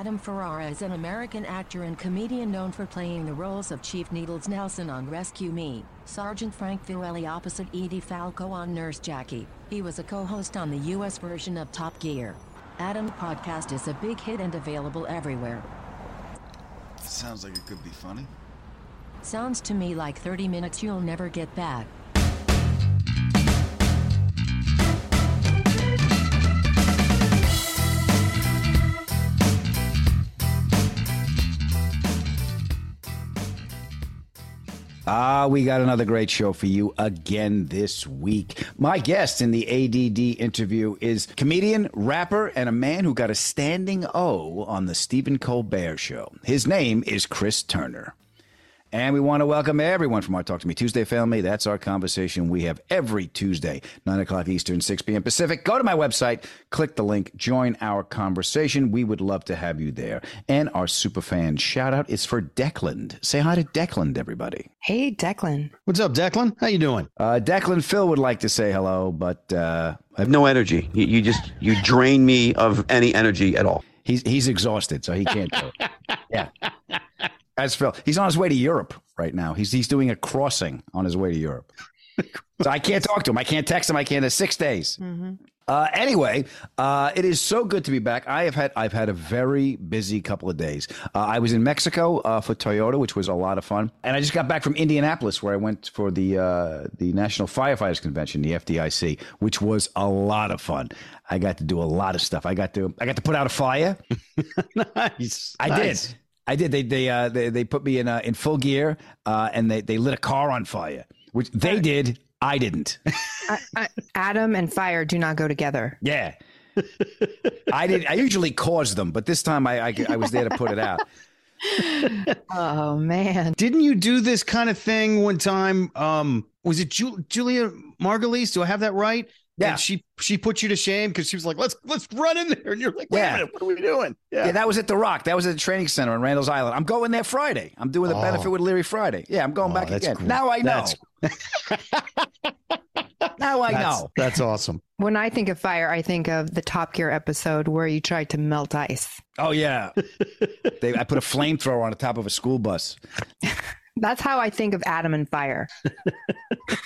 Adam Ferrara is an American actor and comedian known for playing the roles of Chief Needles Nelson on Rescue Me, Sergeant Frank Fiorelli opposite Edie Falco on Nurse Jackie. He was a co-host on the U.S. version of Top Gear. Adam's podcast is a big hit and available everywhere. Sounds like it could be funny. Sounds to me like 30 minutes you'll never get back. Ah, we got another great show for you again this week. My guest in the ADD interview is comedian, rapper, and a man who got a standing O on the Stephen Colbert Show. His name is Chris Turner. And we want to welcome everyone from our Talk to Me Tuesday family. That's our conversation we have every Tuesday, 9 o'clock Eastern, 6 p.m. Pacific. Go to my website, click the link, join our conversation. We would love to have you there. And our super fan shout out is for Declan. Say hi to Declan, everybody. Hey, Declan. What's up, Declan? How you doing? Uh, Declan, Phil would like to say hello, but uh, I have no energy. You, you just you drain me of any energy at all. he's he's exhausted, so he can't do it. yeah. As Phil, he's on his way to Europe right now. He's he's doing a crossing on his way to Europe. so I can't talk to him. I can't text him. I can't. It's six days. Uh, anyway, uh, it is so good to be back. I have had I've had a very busy couple of days. Uh, I was in Mexico uh, for Toyota, which was a lot of fun, and I just got back from Indianapolis, where I went for the uh, the National Firefighters Convention, the FDIC, which was a lot of fun. I got to do a lot of stuff. I got to I got to put out a fire. nice. I Nice. did. I did. They they uh, they, they put me in uh, in full gear, uh, and they they lit a car on fire, which they did. I didn't. I, I, Adam and fire do not go together. Yeah. I did. I usually cause them, but this time I, I I was there to put it out. Oh man. Didn't you do this kind of thing one time? Um, was it Ju- Julia Margulies? Do I have that right? Yeah. And she she put you to shame because she was like, "Let's let's run in there," and you're like, "Wait Yeah. a minute, what are we doing?" Yeah. that was at the Rock. That was at the training center on Randall's Island. I'm going there Friday. I'm doing the Oh. benefit with Leary Friday. Yeah, I'm going Oh, back again. cool. Now I know. That's- now I that's, know. That's awesome. When I think of fire, I think of the Top Gear episode where you tried to melt ice. Oh yeah. they, I put a flamethrower on the top of a school bus. That's how I think of Adam and fire.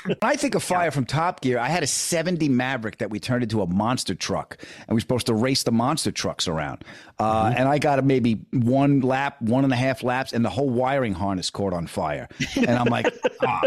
When I think of fire from Top Gear, I had a 70 Maverick that we turned into a monster truck, and we were supposed to race the monster trucks around. Uh, And I got maybe one lap, one and a half laps, and the whole wiring harness caught on fire. And I'm like, ah,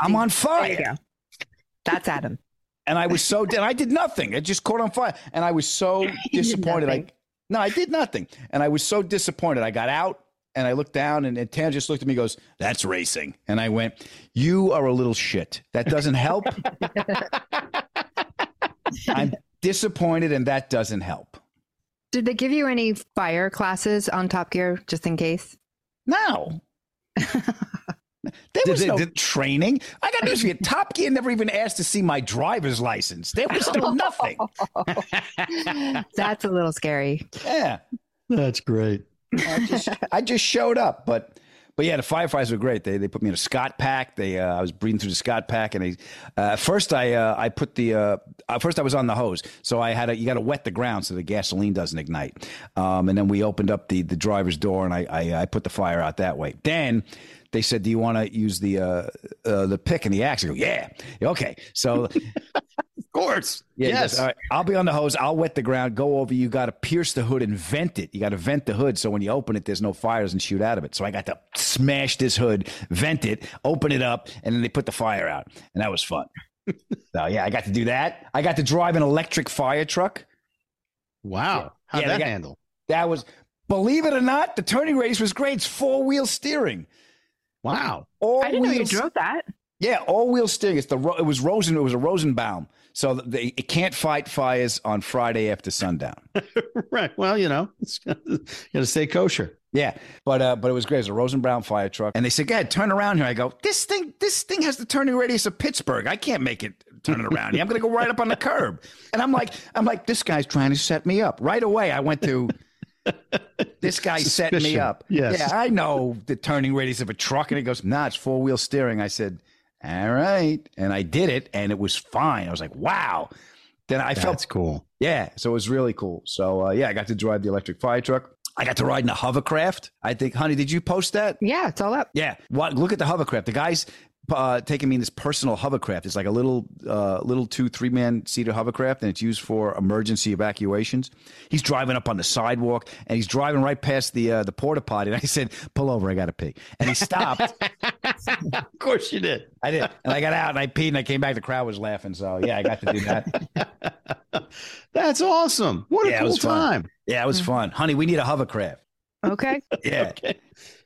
I'm on There you fire. go. That's Adam. And I was so, and I did nothing. It just caught on fire. And I was so disappointed. I, no, I did nothing. And I was so disappointed. I got out and I looked down and, and Tan just looked at me and goes, That's racing. And I went, You are a little shit. That doesn't help. I'm disappointed and that doesn't help. Did they give you any fire classes on Top Gear just in case? No. There Did was they- no did- training. I got news for you. Top Gear never even asked to see my driver's license. There was no nothing. That's a little scary. Yeah. That's great. I just, I just showed up, but But yeah, the firefighters were great. They they put me in a Scott pack. They uh, I was breathing through the Scott pack, and they, uh, first I uh, I put the uh, uh, first I was on the hose, so I had a, you got to wet the ground so the gasoline doesn't ignite. Um, and then we opened up the the driver's door, and I, I I put the fire out that way. Then they said, "Do you want to use the uh, uh, the pick and the axe?" I go, "Yeah, okay." So, of course, yeah, yes. goes, All right, I'll be on the hose. I'll wet the ground. Go over. You got to pierce the hood and vent it. You got to vent the hood so when you open it, there's no fires and shoot out of it. So I got to smash this hood, vent it, open it up, and then they put the fire out, and that was fun. so yeah, I got to do that. I got to drive an electric fire truck. Wow, how'd Yeah, that got- handle? That was, believe it or not, the turning radius was great. It's four wheel steering. Wow, All I didn't know you wheels- drove that. Yeah, all wheel steering. It's the ro- it was Rosen. It was a Rosenbauer. So they, it can't fight fires on Friday after sundown. right. Well, you know, it's got to stay kosher. Yeah, but uh, but it was great. It was a Rosenbauer fire truck, and they said, "Go ahead, turn around here." I go, "This thing, this thing has the turning radius of Pittsburgh. I can't make it turn it around here. I'm going to go right up on the curb." And I'm like, "I'm like, this guy's trying to set me up." Right away, I went to. This guy set me up. Yes. Yeah, I know the turning radius of a truck. And he goes, nah, it's four wheel steering. I said, all right. And I did it and it was fine. I was like, wow. Then I felt That's cool. yeah, so it was really cool. So uh, yeah, I got to drive the electric fire truck. I got to ride in a hovercraft. I think, honey, did you post that? Yeah, it's all up. Yeah. What? Look at the hovercraft. The guy's uh, taking me in this personal hovercraft. It's like a little, uh, little two, three man seated hovercraft, and it's used for emergency evacuations. He's driving up on the sidewalk, and he's driving right past the uh, the porta potty. And I said, "Pull over, I got to pee." And he stopped. Of course you did. I did, and I got out and I peed, and I came back. The crowd was laughing. So yeah, I got to do that. That's awesome. What a Yeah, it cool was fun. time. Yeah, it was fun, honey. We need a hovercraft. Okay. Yeah. Okay.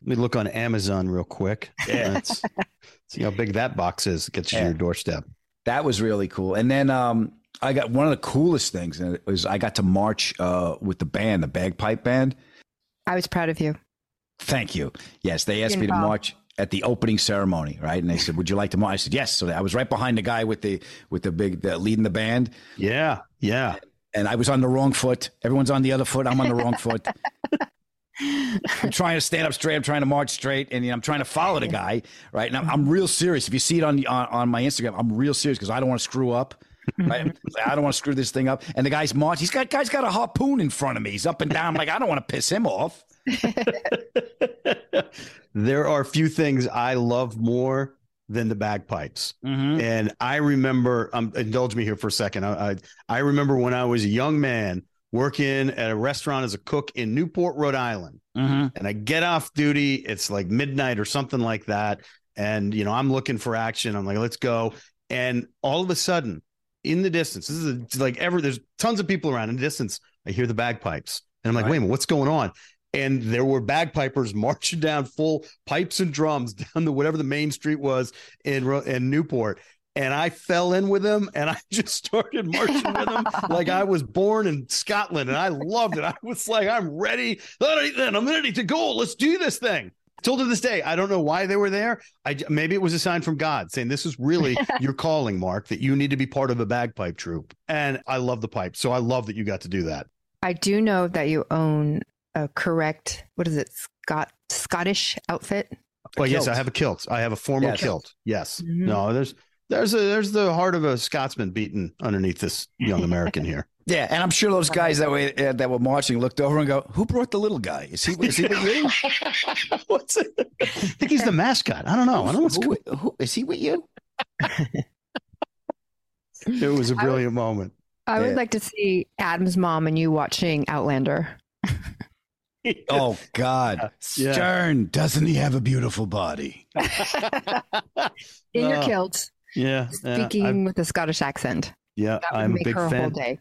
Let me look on Amazon real quick. Yeah. Let's see how big that box is. Gets you to your doorstep. That was really cool. And then um, I got one of the coolest things, and it was I got to march uh, with the band, the bagpipe band. I was proud of you. Thank you. Yes, they asked me to march at the opening ceremony, right? And they said, "Would you like to march?" I said, "Yes." So I was right behind the guy with the with the big the, leading the band, Yeah. Yeah. and I was on the wrong foot. Everyone's on the other foot. I'm on the wrong foot. I'm trying to stand up straight. I'm trying to march straight, and you know, I'm trying to follow the guy, right? And I'm, I'm real serious. If you see it on, on on my Instagram, I'm real serious because I don't want to screw up. Right? I don't want to screw this thing up. And the guy's march. He's got guy's got a harpoon in front of me. He's up and down. I'm like, I don't want to piss him off. there are few things I love more than the bagpipes. Mm-hmm. And I remember, um, indulge me here for a second. I, I, I remember when I was a young man working at a restaurant as a cook in Newport, Rhode Island. Mm-hmm. and I get off duty. It's like midnight or something like that. And, you know, I'm looking for action. I'm like, let's go. And all of a sudden, in the distance, this is a, like ever, there's tons of people around in the distance. I hear the bagpipes. And I'm like, Right. wait a minute, what's going on? And there were bagpipers marching down full pipes and drums down the whatever the main street was in, in Newport. And I fell in with them and I just started marching with them like I was born in Scotland and I loved it. I was like, I'm ready. All right, then I'm ready to go. Let's do this thing. Till to this day, I don't know why they were there. I maybe it was a sign from God saying this is really your calling, Mark, that you need to be part of a bagpipe troop. And I love the pipe, so I love that you got to do that. I do know that you own a correct, what is it, Scott Scottish outfit? Well, yes. I have a kilt. I have a formal Yes. kilt. Yes. Mhm. No, there's there's a there's the heart of a Scotsman beaten underneath this young American here. Yeah, and I'm sure those guys that were uh, that were marching looked over and go, "Who brought the little guy? Is he? Is he with you? What's it? I think he's the mascot. I don't know. I don't know what's Who, who, is he with you?" It was a brilliant moment. I Yeah. would like to see Adam's mom and you watching Outlander. Oh God, Yeah. Stern doesn't he have a beautiful body? In your Oh, kilt, Yeah. yeah, speaking I- with a Scottish accent. yeah, That would I'm a make big her a whole fan. day.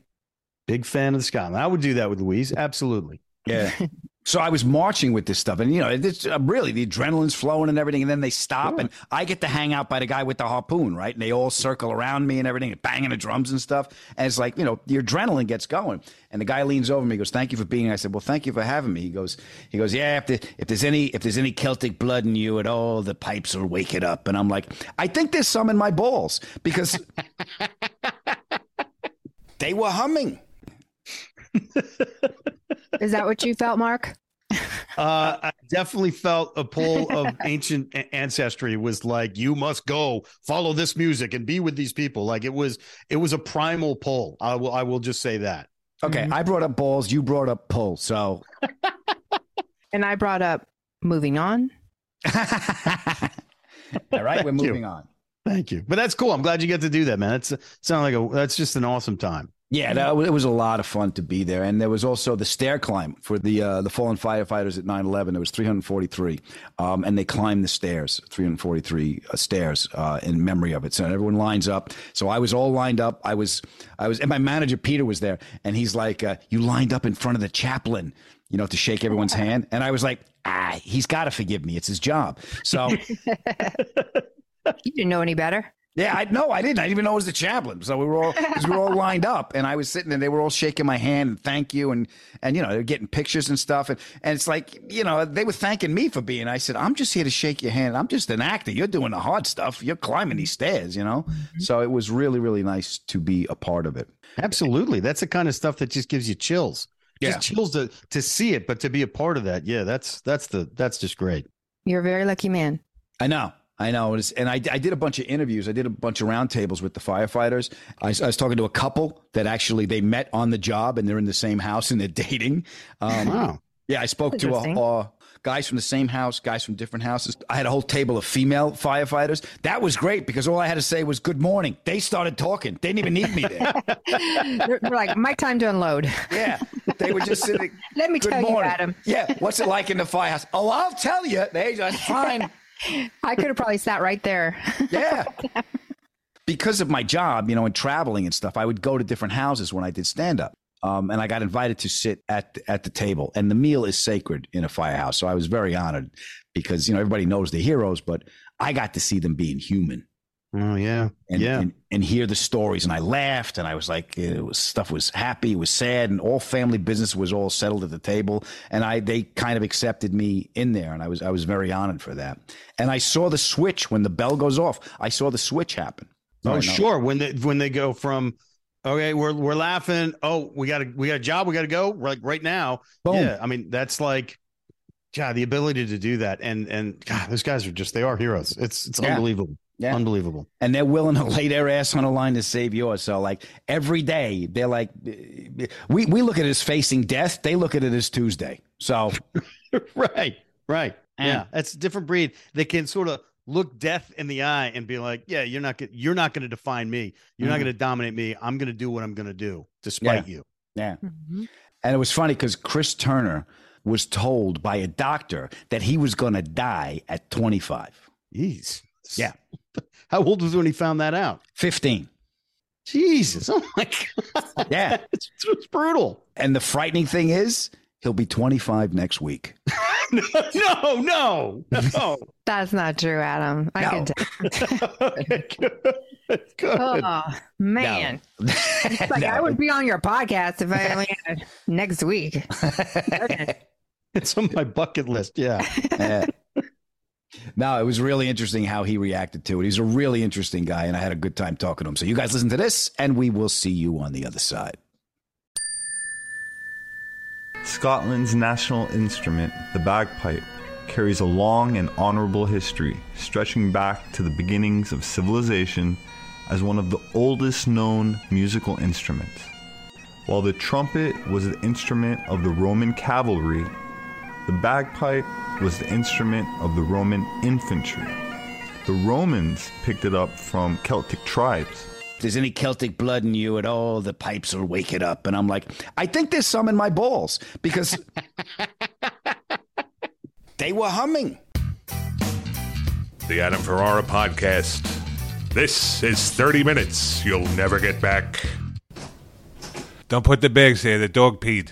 Big fan of the Scotland. I would do that with Louise. Absolutely. Yeah. so I was marching with this stuff, and you know, it's uh, really the adrenaline's flowing and everything, and then they stop, and I get to hang out by the guy with the harpoon, right? And they all circle around me and everything, and banging the drums and stuff, and it's like you know, the adrenaline gets going. And the guy leans over me, he goes, "Thank you for being." here." I said, "Well, thank you for having me." He goes, "He goes, yeah. If, the, if there's any if there's any Celtic blood in you at all, the pipes will wake it up." And I'm like, "I think there's some in my balls because they were humming." Is that what you felt, Mark? Uh, I definitely felt a pull of ancient a- ancestry was like, you must go follow this music and be with these people. Like it was, it was a primal pull. I will, I will just say that. Okay, I brought up balls. You brought up pull. So, And I brought up moving on. all right, we're Thank you. moving on. Thank you. But that's cool. I'm glad you get to do that, man. It's sound like a, that's just an awesome time. Yeah, that, it was a lot of fun to be there, and there was also the stair climb for the uh, the fallen firefighters at 9/11. There was 343, um, and they climbed the stairs, 343 uh, stairs uh, in memory of it. So everyone lines up. So I was all lined up. I was, I was, and my manager Peter was there, and he's like, uh, "You lined up in front of the chaplain, you know, to shake everyone's hand." And I was like, "Ah, he's got to forgive me. It's his job." So. You didn't know any better. Yeah, I no, I didn't. I didn't even know it was the chaplain. So we were all 'cause we were all lined up, and I was sitting there. They were all shaking my hand and thank you, and and you know they're getting pictures and stuff, and and it's like you know they were thanking me for being. I said I'm just here to shake your hand. I'm just an actor. You're doing the hard stuff. You're climbing these stairs, you know. Mm-hmm. So it was really really nice to be a part of it. Absolutely. That's the kind of stuff that just gives you chills. Yeah. Just chills to to see it, but to be a part of that. Yeah, that's that's the that's just great. You're a very lucky man. I know. I know. It's, and I, I did a bunch of interviews. I did a bunch of roundtables with the firefighters. I, was- I was talking to a couple that actually they met on the job and they're in the same house and they're dating. Um, Wow. Yeah, I spoke to a, Interesting. uh, guys from the same house, guys from different houses. I had a whole table of female firefighters. That was great because all I had to say was good morning. They started talking. They didn't even need me there. They're, they're like, my time to unload. yeah, they were just sitting. Let me Good tell you, morning. Adam. Yeah, what's it like in the firehouse? Oh, I'll tell you. They just fine. I could have probably sat right there. Yeah. because of my job, you know, and traveling and stuff, I would go to different houses when I did stand up. Um, and I got invited to sit at at the table, and the meal is sacred in a firehouse. So I was very honored because you know everybody knows the heroes, but I got to see them being human Oh yeah. and, yeah. and and hear the stories. And I laughed, and I was like, it was stuff was happy, it was sad, and all family business was all settled at the table. And I they kind of accepted me in there, and I was I was very honored for that. And I saw the switch when the bell goes off. I saw the switch happen. Oh, sure. When they when they go from okay, we're we're laughing. Oh, we got a we got a job. We got to go like right now. Boom. Yeah, I mean that's like, yeah the ability to do that, and and God, those guys are just they are heroes. It's it's Yeah. unbelievable, Yeah. unbelievable. and they're willing to lay their ass on the line to save yours. So like every day, they're like, we we look at it as facing death. They look at it as Tuesday. So right, right. Mm. Yeah, that's a different breed. They can sort of look death in the eye and be like, "Yeah, you're not gonna, you're not going to define me. You're not Mhm. going to dominate me. I'm going to do what I'm going to do, despite you." yeah, and it was funny because Chris Turner was told by a doctor that he was going to die at 25, Jeez. Yeah. How old was he when he found that out? 15. Jesus. Oh my God. Yeah, It's, it's brutal. and the frightening thing is he'll be 25 next week. no, no, no. That's not true, Adam. I No. can tell. Okay, good. Good. Oh man, it's like I would be on your podcast if I only had next week. It's on my bucket list. Yeah. No, it was really interesting how he reacted to it. He's a really interesting guy, and I had a good time talking to him. So you guys listen to this, and we will see you on the other side. Scotland's national instrument, the bagpipe, carries a long and honorable history, stretching back to the beginnings of civilization as one of the oldest known musical instruments. While the trumpet was the instrument of the Roman cavalry, the bagpipe was the instrument of the Roman infantry. The Romans picked it up from Celtic tribes. If there's any Celtic blood in you at all, the pipes will wake it up. And I'm like, I think there's some in my balls because they were humming. The Adam Ferrara Podcast. This is 30 minutes you'll never get back. Don't put the bags there, the dog peed.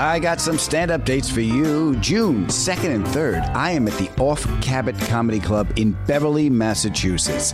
I got some stand up dates for you. June 2nd and 3rd, I am at the Off Cabot Comedy Club in Beverly, Massachusetts.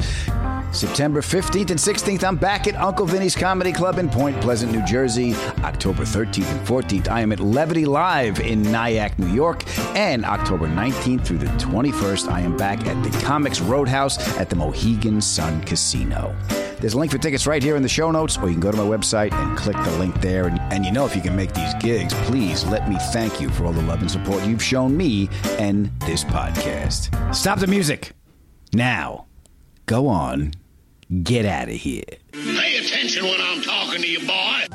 September 15th and 16th, I'm back at Uncle Vinny's Comedy Club in Point Pleasant, New Jersey. October 13th and 14th, I am at Levity Live in Nyack, New York. And October 19th through the 21st, I am back at the Comics Roadhouse at the Mohegan Sun Casino. There's a link for tickets right here in the show notes, or you can go to my website and click the link there. And, and you know, if you can make these gigs, please let me thank you for all the love and support you've shown me and this podcast. Stop the music. Now, go on, get out of here. Pay attention when I'm talking to you, boy.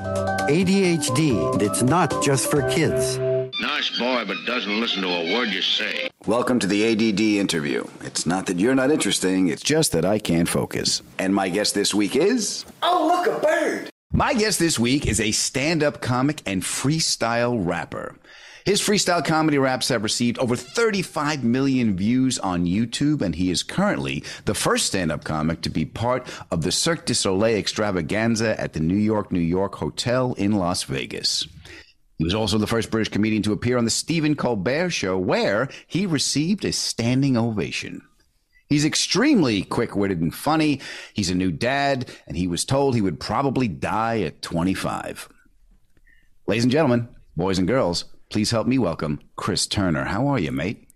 ADHD, it's not just for kids. Nice boy, but doesn't listen to a word you say. Welcome to the ADD interview. It's not that you're not interesting, it's just that I can't focus. And my guest this week is. Oh, look, a bird! My guest this week is a stand up comic and freestyle rapper. His freestyle comedy raps have received over 35 million views on YouTube, and he is currently the first stand up comic to be part of the Cirque du Soleil extravaganza at the New York, New York Hotel in Las Vegas. He was also the first British comedian to appear on the Stephen Colbert Show, where he received a standing ovation. He's extremely quick witted and funny. He's a new dad, and he was told he would probably die at 25. Ladies and gentlemen, boys and girls, please help me welcome Chris Turner. How are you, mate?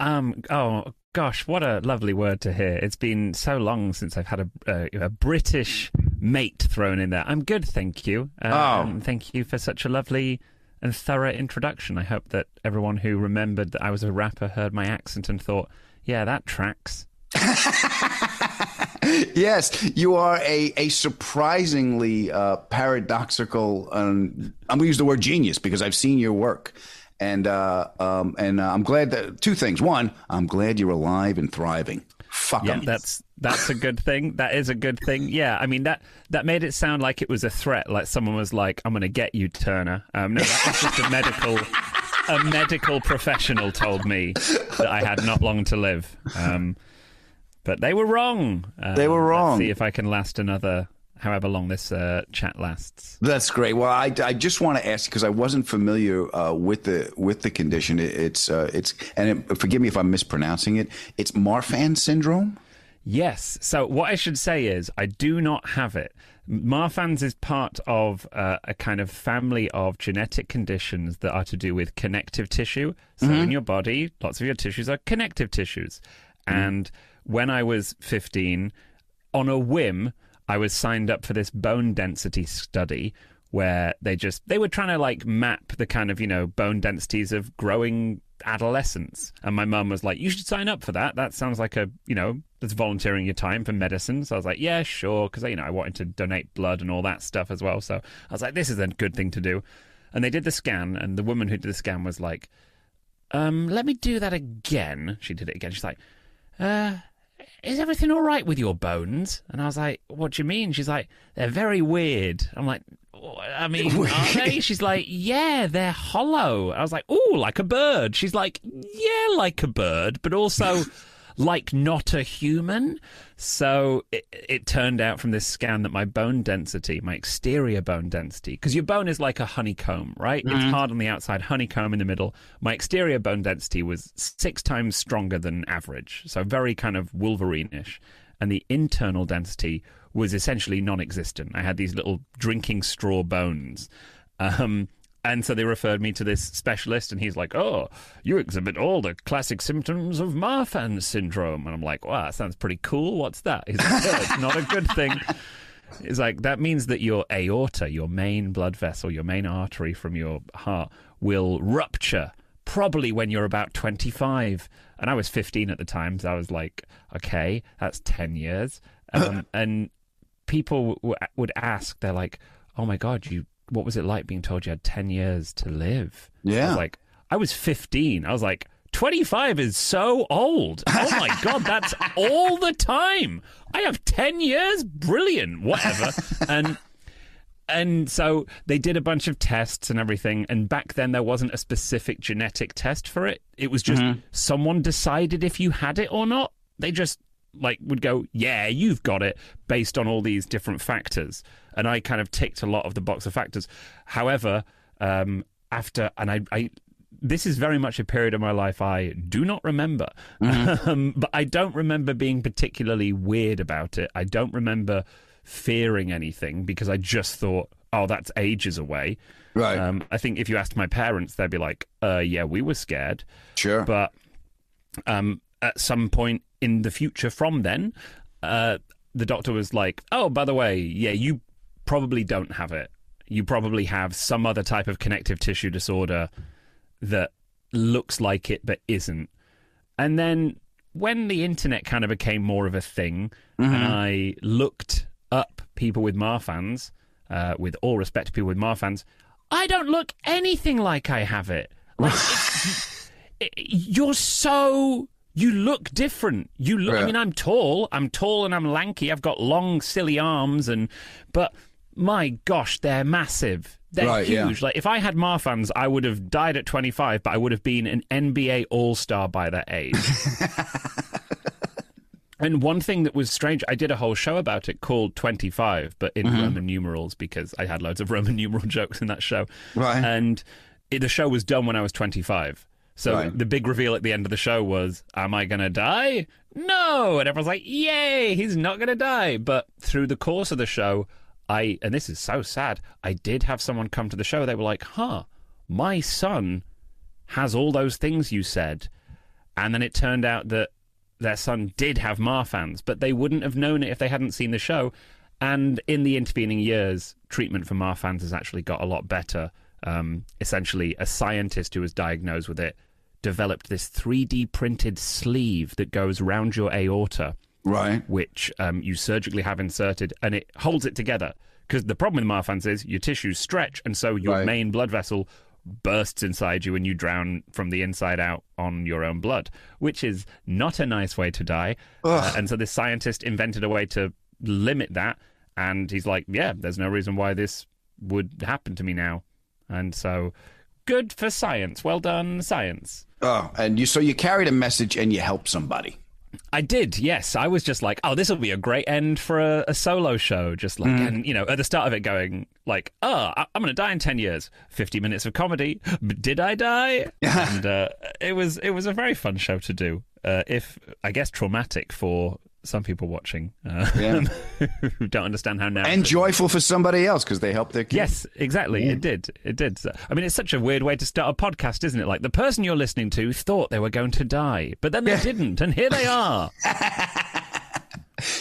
Um. Oh gosh, what a lovely word to hear. It's been so long since I've had a a, a British mate thrown in there. I'm good, thank you. Um, Oh. thank you for such a lovely and thorough introduction. I hope that everyone who remembered that I was a rapper heard my accent and thought, "Yeah, that tracks." yes, you are a, a surprisingly uh, paradoxical. Um, I'm going to use the word genius because I've seen your work, and uh, um, and uh, I'm glad that two things. One, I'm glad you're alive and thriving. Fuck Yeah, 'em. that's that's a good thing. That is a good thing. Yeah, I mean that that made it sound like it was a threat, like someone was like, "I'm going to get you, Turner." Um, no, that was just a medical a medical professional told me that I had not long to live. Um, but they were wrong. Uh, They were wrong. Let's see if I can last another, however long this uh, chat lasts. That's great. Well, I, I just want to ask because I wasn't familiar uh, with the with the condition. It, it's uh, it's and it, forgive me if I'm mispronouncing it. It's Marfan syndrome. Yes. So what I should say is I do not have it. Marfan's is part of uh, a kind of family of genetic conditions that are to do with connective tissue. So Mhm. in your body, lots of your tissues are connective tissues. And when I was 15, on a whim, I was signed up for this bone density study where they just they were trying to like map the kind of, you know, bone densities of growing adolescents. And my mum was like, "You should sign up for that. That sounds like a, you know, that's volunteering your time for medicine." So I was like, "Yeah, sure," because you know, I wanted to donate blood and all that stuff as well. So I was like, "This is a good thing to do." And they did the scan, and the woman who did the scan was like, um, let me do that again. She did it again. She's like, uh, is everything all right with your bones? And I was like, what do you mean? She's like, they're very weird. I'm like, "Oh, I mean, are they? She's like, yeah, they're hollow. I was like, oh, like a bird. She's like, yeah, like a bird, but also like not a human. So it, it turned out from this scan that my bone density, my exterior bone density, because your bone is like a honeycomb, right? It's Mhm. hard on the outside, honeycomb in the middle. My exterior bone density was six times stronger than average, so very kind of Wolverine-ish. And the internal density was essentially non-existent. I had these little drinking straw bones. Um, and so they referred me to this specialist, and he's like, "Oh, you exhibit all the classic symptoms of Marfan syndrome." And I'm like, "Wow, that sounds pretty cool. What's that?" He's like, "Yeah, "It's not a good thing." It's like that means that your aorta, your main blood vessel, your main artery from your heart, will rupture probably when you're about 25. And I was 15 at the time, so I was like, okay, that's 10 years. Um, and people w- would ask, they're like, oh my God, you, what was it like being told you had 10 years to live? I Yeah. was like, I was 15. I was like, 25 is so old. Oh my God, that's all the time. I have 10 years? Brilliant. Whatever. and and so they did a bunch of tests and everything. And back then, there wasn't a specific genetic test for it. It was just mm-hmm. someone decided if you had it or not. They just like would go, yeah, you've got it based on all these different factors. And I kind of ticked a lot of the box of factors. However, um, after, and I, I, this is very much a period of my life I do not remember. Um, but I don't remember being particularly weird about it. I don't remember fearing anything because I just thought, oh, that's ages away. Right. Um, I think if you asked my parents, they'd be like, uh, yeah, we were scared. Sure. But um, at some point in the future from then, uh, the doctor was like, oh, by the way, yeah, you probably don't have it. You probably have some other type of connective tissue disorder that looks like it but isn't. And then when the internet kind of became more of a thing, and I looked up people with Marfan's, uh, with all respect to people with Marfan's, I don't look anything like I have it. Like, it's- it- you're so. You look different. You look. I mean, I'm tall. I'm tall and I'm lanky. I've got long, silly arms, and but my gosh, they're massive. They're Right, yeah. huge. Like if I had Marfan's, I would have died at 25, but I would have been an NBA All Star by that age. And one thing that was strange, I did a whole show about it called 25, but in Mhm. Roman numerals because I had loads of Roman numeral jokes in that show. Right. And it, the show was done when I was 25. So Right. the big reveal at the end of the show was, Am I going to die? No. And everyone's like, Yay, he's not going to die. But through the course of the show, I, and this is so sad, I did have someone come to the show. They were like, Huh, my son has all those things you said. And then it turned out that their son did have Marfan's, but they wouldn't have known it if they hadn't seen the show. And in the intervening years, treatment for Marfan's has actually got a lot better. Um, essentially, a scientist who was diagnosed with it developed this 3D printed sleeve that goes around your aorta, right? Which um, you surgically have inserted, and it holds it together. Because the problem with Marfan's is your tissues stretch, and so your Right. main blood vessel bursts inside you and you drown from the inside out on your own blood, which is not a nice way to die. Uh, and so this scientist invented a way to limit that. And he's like, yeah, there's no reason why this would happen to me now. And so good for science. Well done, science. Oh, and you so you carried a message and you helped somebody. I did, yes. I was just like, oh, this will be a great end for a, a solo show. Just like, Mm. and you know, at the start of it, going like, oh, I- I'm going to die in ten years. Fifty minutes of comedy. But did I die? and uh, it was it was a very fun show to do. Uh, if I guess traumatic for some people watching uh, Yeah. who don't understand how now And joyful for somebody else because they helped their kids. Yes, exactly. Yeah. It did. It did. I mean, it's such a weird way to start a podcast, isn't it? Like the person you're listening to thought they were going to die, but then they didn't, and here they are.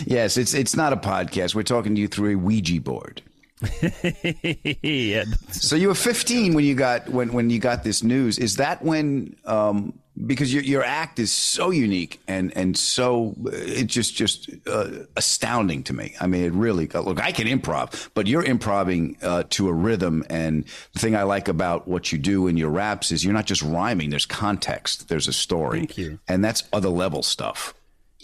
Yes, it's it's not a podcast. We're talking to you through a Ouija board. yeah. So you were 15 when you got when when you got this news. Is that when um because your your act is so unique and and so it's just just uh, astounding to me. I mean, it really look. I can improv, but you're improvising uh, to a rhythm. And the thing I like about what you do in your raps is you're not just rhyming. There's context. There's a story. Thank you. And that's other level stuff.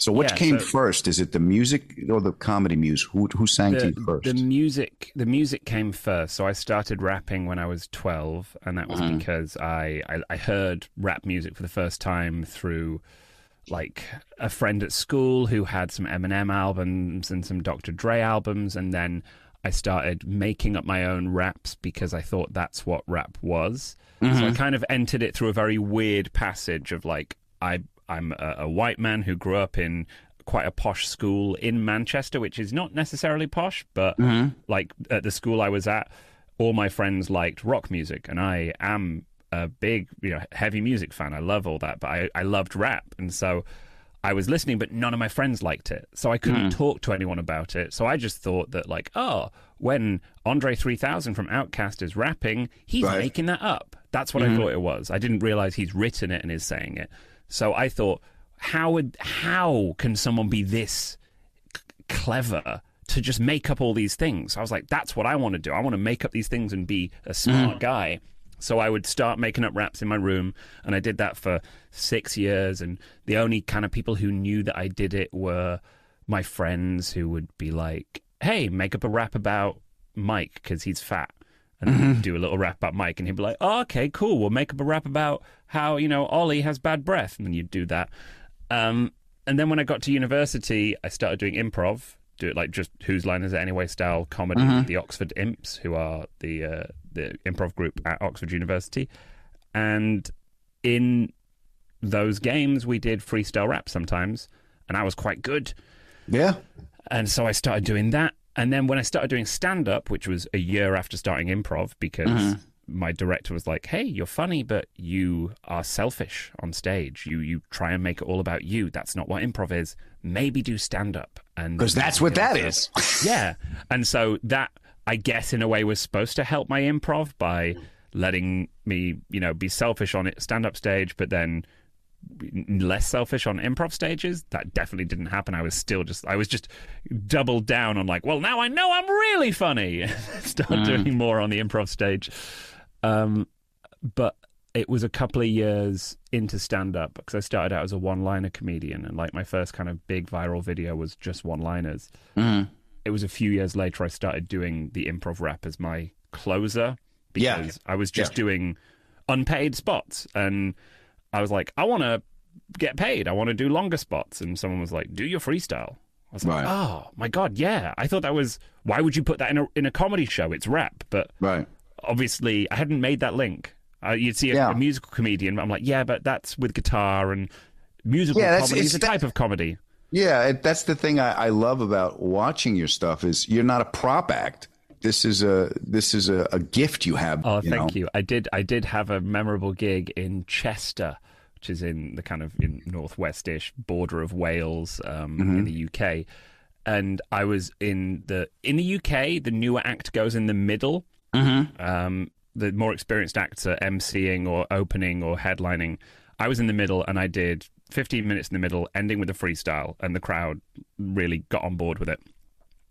So which Yeah, came so- first? Is it the music or the comedy muse? Who who sang to you first? the music the music came first so i started rapping when i was 12 and that was Mhm. because I, I i heard rap music for the first time through like a friend at school who had some eminem albums and some dr dre albums and then i started making up my own raps because i thought that's what rap was so i Mhm. kind of entered it through a very weird passage of like i i'm a, a white man who grew up in quite a posh school in Manchester, which is not necessarily posh, but Mhm. like at the school I was at, all my friends liked rock music, and I am a big, you know, heavy music fan. I love all that, but I, I loved rap, and so I was listening, but none of my friends liked it. So I couldn't talk to anyone about it. So I just thought that, like, oh, when Andre 3000 from OutKast is rapping, he's Right. making that up. That's what I thought it was. I didn't realize he's written it and is saying it. So I thought, how would how can someone be this c- clever to just make up all these things? I was like, that's what I want to do. I want to make up these things and be a smart mm. guy. So I would start making up raps in my room, and I did that for six years. And the only kind of people who knew that I did it were my friends who would be like, "Hey, make up a rap about Mike because he's fat." And then do a little rap about Mike, and he'd be like, "Oh, okay, cool. We'll make up a rap about how you know Ollie has bad breath," and then you'd do that. Um, and then when I got to university, I started doing improv, do it like just whose line is it anyway style comedy with the Oxford Imps, who are the uh, the improv group at Oxford University, and in those games we did freestyle rap sometimes, and I was quite good. Yeah. And so I started doing that. And then when I started doing stand up, which was a year after starting improv, because my director was like, Hey, you're funny, but you are selfish on stage. You you try and make it all about you. That's not what improv is. Maybe do stand up. And Because that's what that is. yeah. And so that, I guess, in a way, was supposed to help my improv by letting me, you know, be selfish on it stand up stage, but then less selfish on improv stages. That definitely didn't happen. I was still just, I was just doubled down on like, well, now I know I'm really funny. Start mm. doing more on the improv stage. Um, but it was a couple of years into stand up because I started out as a one liner comedian and like my first kind of big viral video was just one liners. It was a few years later I started doing the improv rap as my closer Yeah. because I was just Yeah. doing unpaid spots and I was like, I want to get paid. I want to do longer spots. And someone was like, do your freestyle. I was like, Right. oh my God, yeah. I thought that was, why would you put that in a, in a comedy show? It's rap. But Right. Obviously I hadn't made that link. Uh, you'd see a, Yeah. a musical comedian, I'm like, yeah, but that's with guitar and musical Yeah, comedy is it's a type of comedy. Yeah, it, that's the thing I, I love about watching your stuff is you're not a prop act. This is a this is a, a gift you have. Oh, you thank know? you. I did. I did have a memorable gig in Chester, which is in the kind of in northwestish border of Wales, um, Mm-hmm. in the UK. And I was in the in the UK. The newer act goes in the middle. Mm-hmm. Um, the more experienced actor emceeing or opening or headlining. I was in the middle, and I did 15 minutes in the middle, ending with a freestyle, and the crowd really got on board with it.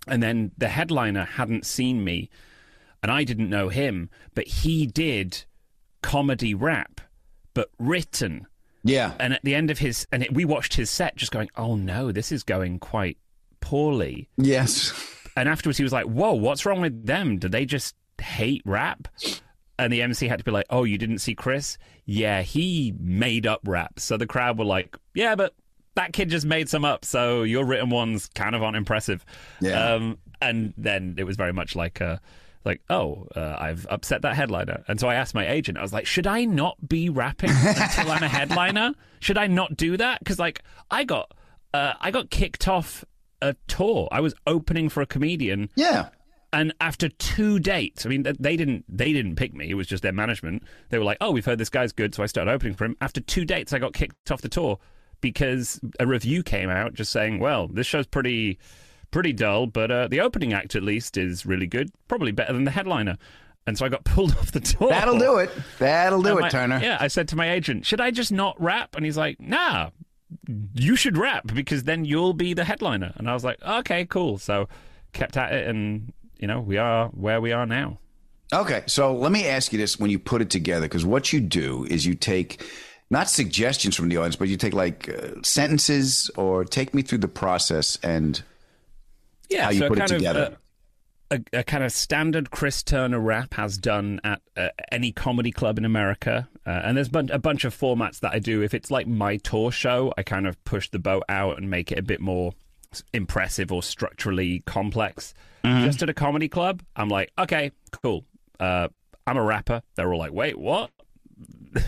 And then the headliner hadn't seen me, and I didn't know him, but he did comedy rap, but written. Yeah. And at the end of his, and it, we watched his set, just going, "Oh no, this is going quite poorly." Yes. And afterwards, he was like, "Whoa, what's wrong with them? Do they just hate rap?" And the MC had to be like, "Oh, you didn't see Chris? Yeah, he made up rap." So the crowd were like, "Yeah, but that kid just made some up, so your written ones kind of aren't impressive." Yeah. Um, and then it was very much like, uh, like, "Oh, uh, I've upset that headliner." And so I asked my agent, I was like, "Should I not be rapping until I'm a headliner? Should I not do that? Because like I got, uh, I got kicked off." A tour. I was opening for a comedian Yeah. And after two dates, I mean, they didn't they didn't pick me. It was just their management. They were like, "Oh, we've heard this guy's good," so I started opening for him. After two dates, I got kicked off the tour because a review came out just saying, "Well, this show's pretty pretty dull, but uh, the opening act at least is really good, probably better than the headliner." And so I got pulled off the tour. That'll do it. That'll do And it, my- Turner. Yeah, I said to my agent, "Should I just not rap?" And he's like, "Nah." You should rap because then you'll be the headliner. And I was like, okay, cool. So kept at it, and you know, we are where we are now. Okay, so let me ask you this: When you put it together, because what you do is you take not suggestions from the audience, but you take like uh, sentences or take me through the process and Yeah, how you so put it kind of, together. uh, a, a kind of standard Chris Turner rap has done at uh, any comedy club in America. Uh, and there's bun- a bunch of formats that I do. If it's like my tour show, I kind of push the boat out and make it a bit more impressive or structurally complex. Mm-hmm. Just at a comedy club, I'm like, okay, cool. Uh, I'm a rapper. They're all like, wait, what?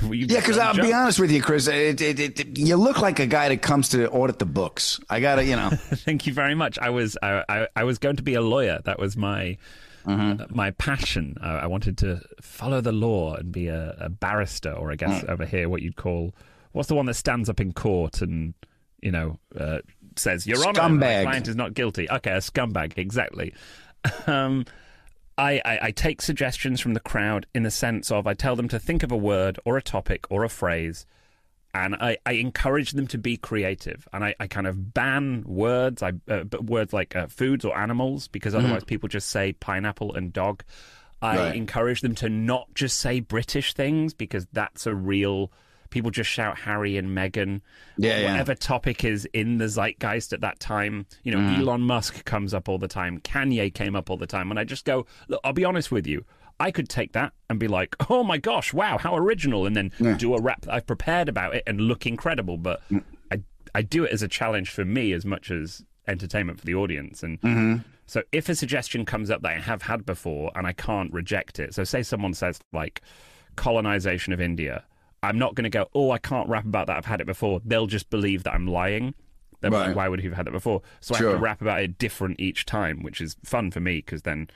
Yeah, because I'll joke? be honest with you, Chris, it, it, it, you look like a guy that comes to audit the books. I gotta, you know, Thank you very much. I was I, I, I was going to be a lawyer. That was my uh, my passion. I, I wanted to follow the law and be a, a barrister, or I guess over here what you'd call what's the one that stands up in court and you know, uh, says, Your Honor, Scumbag. my client is not guilty. Okay, a scumbag, exactly. Um, I, I, I take suggestions from the crowd in the sense of I tell them to think of a word or a topic or a phrase, and I, I encourage them to be creative. And I, I kind of ban words, I uh, words like uh, foods or animals, because otherwise people just say pineapple and dog. I Right. encourage them to not just say British things because that's a real. People just shout Harry and Meghan. Yeah, yeah. Whatever topic is in the zeitgeist at that time. You know, mm. Elon Musk comes up all the time. Kanye came up all the time. And I just go, look, I'll be honest with you. I could take that and be like, oh my gosh, wow, how original. And then do a rap that I've prepared about it and look incredible. But mm. I, I do it as a challenge for me as much as entertainment for the audience. And mm-hmm. so if a suggestion comes up that I have had before and I can't reject it, so say someone says like colonization of India, I'm not going to go, oh, I can't rap about that. I've had it before. They'll just believe that I'm lying. They'll be like, Right. why would he have had it before? So I Sure. have to rap about it different each time, which is fun for me because then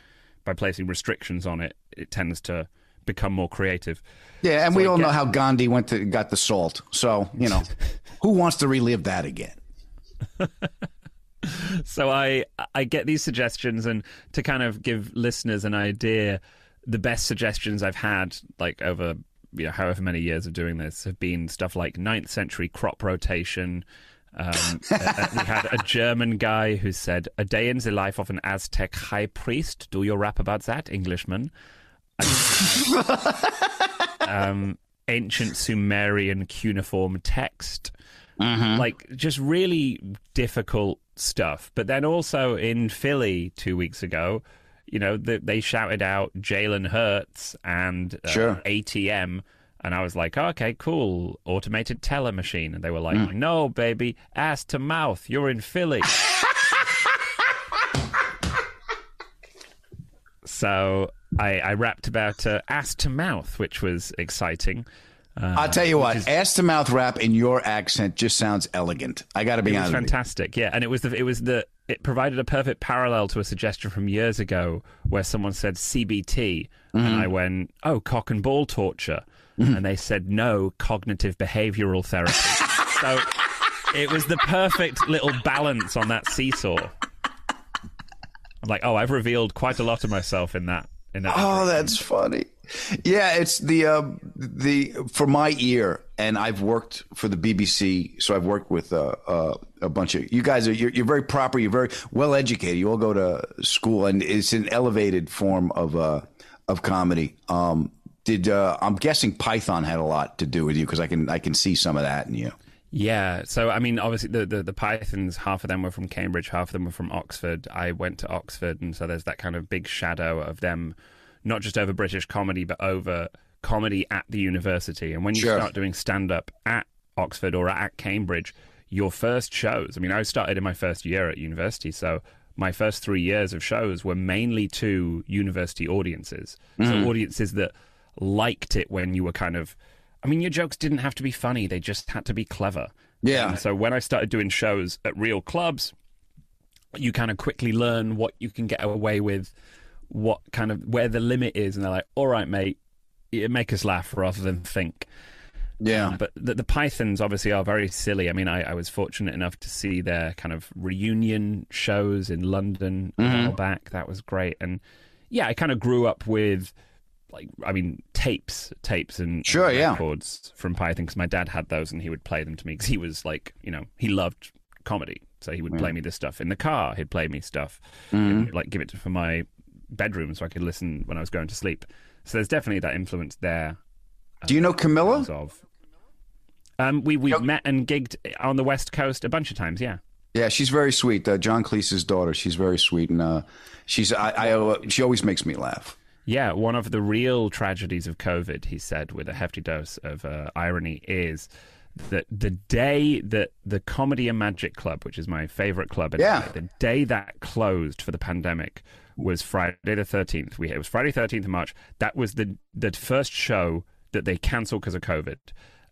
by placing restrictions on it, it tends to become more creative. Yeah, and we all know how Gandhi went to got the salt. So you know, who wants to relive that again? so I I get these suggestions and to kind of give listeners an idea, the best suggestions I've had like over you know however many years of doing this have been stuff like 9th century crop rotation. Um, uh, we had a German guy who said, "A day in the life of an Aztec high priest." Do your rap about that, Englishman? um, ancient Sumerian cuneiform text like just really difficult stuff. But then also in Philly two weeks ago, you know, the, they shouted out Jalen Hurts and uh, Sure. ATM. And I was like, okay, cool, automated teller machine. And they were like, no, baby, ass to mouth. You're in Philly. so I, I rapped about uh, ass to mouth, which was exciting. Uh, I'll tell you what, is- ass to mouth rap in your accent just sounds elegant. I got to be it was honest. fantastic, yeah. And it was the it was the it provided a perfect parallel to a suggestion from years ago where someone said CBT, and Mm-hmm. I went, "Oh, cock and ball torture," and they said, "No, cognitive behavioral therapy." so it was the perfect little balance on that seesaw. I'm like, "Oh, I've revealed quite a lot of myself in that." In that. Oh, that's funny. Yeah, it's the uh, the for my ear, and I've worked for the BBC, so I've worked with uh, uh, a bunch of you guys. Are you're, you're very proper. You're very well educated. You all go to school, and it's an elevated form of uh, of comedy. Um, did uh, I'm guessing Python had a lot to do with you because I can I can see some of that in you. Yeah, so I mean, obviously the, the the Pythons, half of them were from Cambridge, half of them were from Oxford. I went to Oxford, and so there's that kind of big shadow of them, not just over British comedy, but over comedy at the university. And when you Sure. start doing stand up at Oxford or at Cambridge, your first shows. I mean, I started in my first year at university, so my first three years of shows were mainly to university audiences. So mm. audiences that liked it when you were kind of. I mean, your jokes didn't have to be funny; they just had to be clever. Yeah. And so when I started doing shows at real clubs, you kind of quickly learn what you can get away with, what kind of where the limit is, and they're like, "All right, mate, make us laugh rather than think." Yeah. Um, but the, the Pythons obviously are very silly. I mean, I, I was fortunate enough to see their kind of reunion shows in London a mm-hmm. while back. That was great. And yeah, I kind of grew up with, like, I mean, tapes, tapes and, and Sure, yeah. records from Python because my dad had those and he would play them to me because he was like, you know, he loved comedy. So he would play mm. me this stuff in the car. He'd play me stuff, mm. and, like give it to, for my bedroom so I could listen when I was going to sleep. So there's definitely that influence there Do you know Camilla? of. Um, we we met and gigged on the west coast a bunch of times. Yeah, Yeah, she's very sweet. Uh, John Cleese's daughter. She's very sweet, and uh, she's I, I uh, she always makes me laugh. yeah. One of the real tragedies of COVID, he said, with a hefty dose of uh, irony, is that the day that the Comedy and Magic Club, which is my favorite club, in Yeah. LA, the day that closed for the pandemic was Friday the thirteenth. We it was Friday thirteenth of March. That was the the first show that they cancelled because of COVID.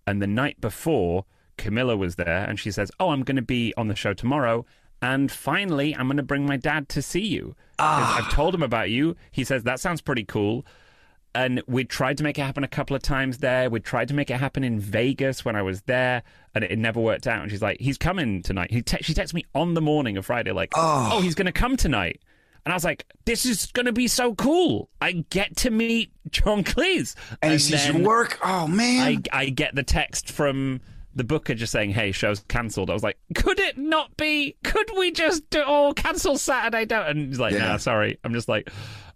And the night before, Camilla was there, and she says, "Oh, I'm going to be on the show tomorrow." And finally, I'm going to bring my dad to see you. 'Cause I've ah. told him about you. He says that sounds pretty cool. and we tried to make it happen a couple of times there. We tried to make it happen in Vegas when I was there, and it, it never worked out. And she's like, "He's coming tonight." He te- she texted me on the morning of Friday, like, ah. "Oh, he's going to come tonight." And I was like, "This is going to be so cool! I get to meet John Cleese." And he sees your work. Oh man. I I get the text from the booker just saying, "Hey, show's cancelled." I was like, "Could it not be? Could we just do oh cancel Saturday?" Don't. And he's like, Yeah. "Nah, sorry." I'm just like,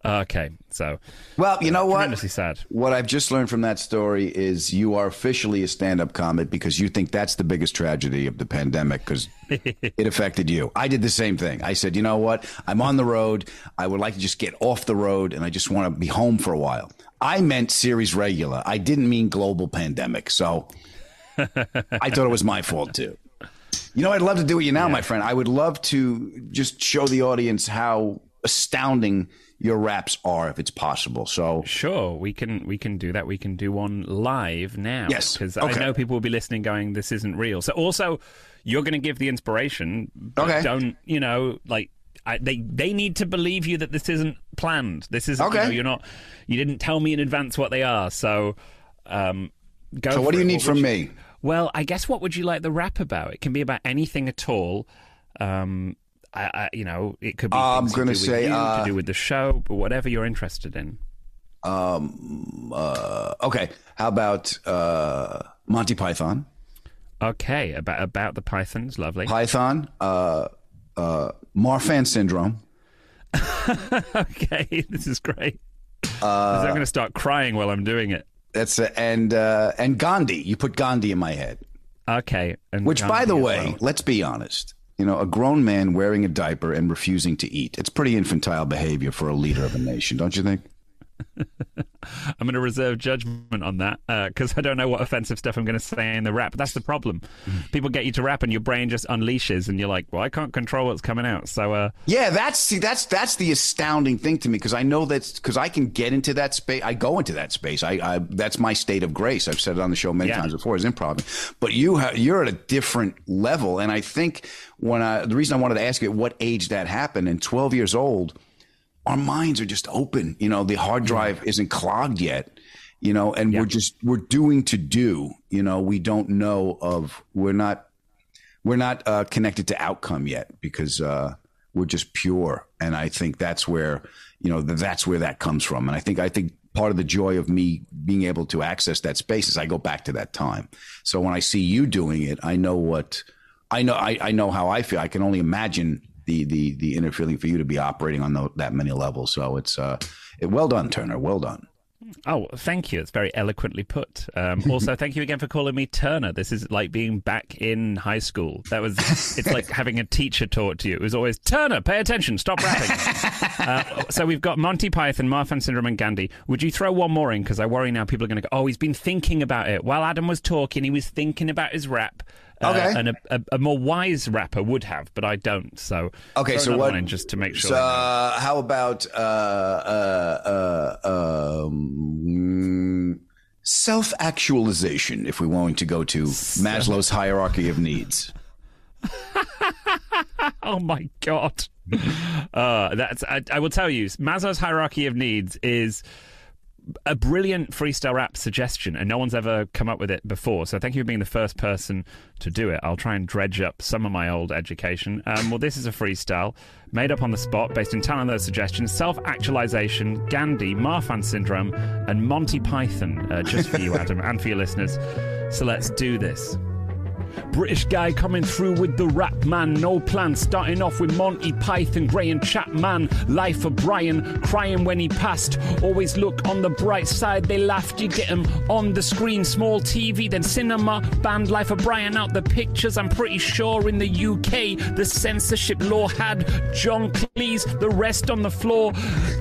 "Okay." So, Well, you uh, know what? tremendously sad. What I've just learned from that story is you are officially a stand-up comic because you think that's the biggest tragedy of the pandemic because it affected you. I did the same thing. I said, you know what? I'm on the road. I would like to just get off the road and I just want to be home for a while. I meant series regular. I didn't mean global pandemic. So I thought it was my fault too. You know, I'd love to do it you now, my friend. I would love to just show the audience how astounding your raps are, if it's possible. So Sure, we can we can do that. We can do one live now. Yes, because okay. I know people will be listening, going, "This isn't real." So also, you're going to give the inspiration. But Okay. Don't you know like. I, they they need to believe you that this isn't planned. This isn't. Okay. You know, you're not. You didn't tell me in advance what they are. So, um, go. So what do you it. need from me? Well, I guess what would you like the rap about? It can be about anything at all. Um, I, I you know, it could be. I'm things to gonna do with say, you, uh, to do with the show, but whatever you're interested in. Um. Uh, okay. How about uh, Monty Python? Okay, about about the pythons, lovely. Python. Uh, uh, Marfan syndrome. okay, this is great. Uh, I'm going to start crying while I'm doing it. That's a, and uh, and Gandhi. You put Gandhi in my head. Okay, and Which, by the way, well. let's be honest. You know, a grown man wearing a diaper and refusing to eat. It's pretty infantile behavior for a leader of a nation, don't you think? I'm going to reserve judgment on that because I don't know what offensive stuff I'm going to say in the rap. That's the problem. People get you to rap, and your brain just unleashes, and you're like, "Well, I can't control what's coming out." So, uh, Yeah, that's see, that's that's the astounding thing to me because I know that's because I can get into that space. I go into that space. I, I that's my state of grace. I've said it on the show many Yeah. times before. Is improv, but you ha- you're at a different level, and I think when I the reason I wanted to ask you at what age that happened, and 12 years old, our minds are just open. You know, the hard drive isn't clogged yet. You know, and we're just we're doing to do. You know, we don't know of we're not we're not uh, connected to outcome yet because uh, we're just pure and i think that's where you know that's where that comes from and i think i think part of the joy of me being able to access that space is i go back to that time so when i see you doing it i know what i know i, I know how i feel i can only imagine the the the inner feeling for you to be operating on tho- that many levels so it's uh it, well done turner well done oh, thank you. It's very eloquently put. Um, also, thank you again for calling me Turner. This is like being back in high school. That was. It's like having a teacher talk to you. It was always Turner. Pay attention. Stop rapping. uh, so we've got Monty Python, Marfan Syndrome, and Gandhi. Would you throw one more in? Because I worry now people are going to go. Oh, he's been thinking about it while Adam was talking. He was thinking about his rap. Uh, Okay. and a, a, a more wise rapper would have, but I don't. So Okay, so what? just to make sure. So, uh, how about uh, uh, uh, um, self actualization? If we're going to go to Maslow's hierarchy of needs. oh my god uh, that's I, I will tell you maslow's hierarchy of needs is a brilliant freestyle rap suggestion and no one's ever come up with it before. So thank you for being the first person to do it. I'll try and dredge up some of my old education. Um, well this is a freestyle made up on the spot based entirely on those suggestions self-actualization gandhi marfan syndrome and monty python. Uh, just for you adam and for your listeners. So let's do this British guy coming through with the rap man, no plan. Starting off with Monty Python, Graham Chapman. Life of Brian, crying when he passed. Always look on the bright side. They laughed, you get him on the screen. Small TV, then cinema. Banned Life of Brian out the pictures. I'm pretty sure in the UK the censorship law had John Cleese, the rest on the floor.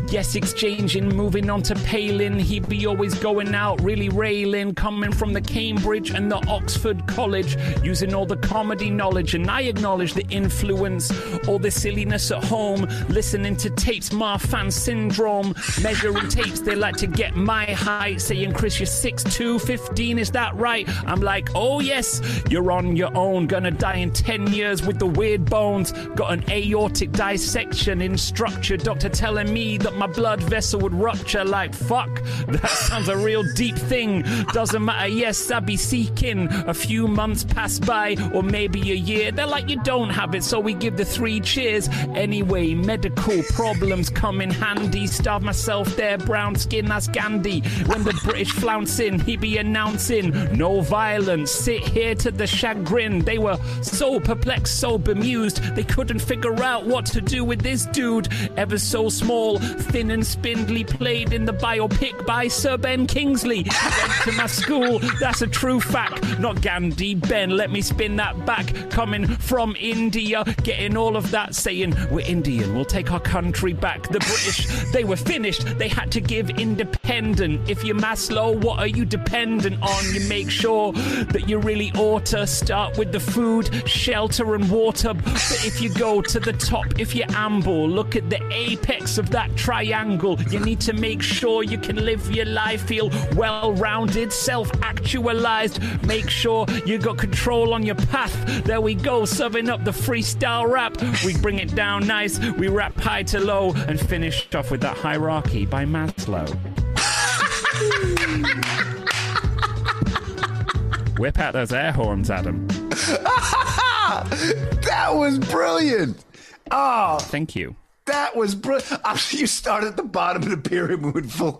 Yes, exchanging, moving on to Palin. He'd be always going out, really railing, coming from the Cambridge and the Oxford College, using all the comedy knowledge. And I acknowledge the influence, all the silliness at home, listening to tapes, Marfan syndrome, measuring tapes. They like to get my height, saying, Chris, you're 6'2, 15, is that right? I'm like, oh yes, you're on your own, gonna die in 10 years with the weird bones. Got an aortic dissection in structure, doctor telling me that my blood vessel would rupture like fuck. That sounds a real deep thing. Doesn't matter, yes, I'd be seeking. A few months pass by, or maybe a year. They're like, you don't have it, so we give the three cheers. Anyway, medical problems come in handy. Starve myself there, brown skin, that's Gandhi. When the British flounce in, he be announcing no violence. Sit here to the chagrin. They were so perplexed, so bemused, they couldn't figure out what to do with this dude. Ever so small, thin and spindly, played in the biopic by Sir Ben Kingsley. Went to my school, that's a true fact. Not Gandhi, Ben, let me spin that back. Coming from India, getting all of that, saying, We're Indian, we'll take our country back. The British, they were finished, they had to give independent. If you're Maslow, what are you dependent on? You make sure that you really ought to start with the food, shelter, and water. But if you go to the top, if you amble, look at the apex of that triangle. You need to make sure you can live your life, feel well rounded, self actualized. Make sure you got control on your path. There we go, serving up the freestyle rap. We bring it down nice, we rap high to low, and finish off with that hierarchy by Maslow. Whip out those air horns, Adam. that was brilliant. Oh, thank you. That was brilliant. You start at the bottom of the pyramid with full,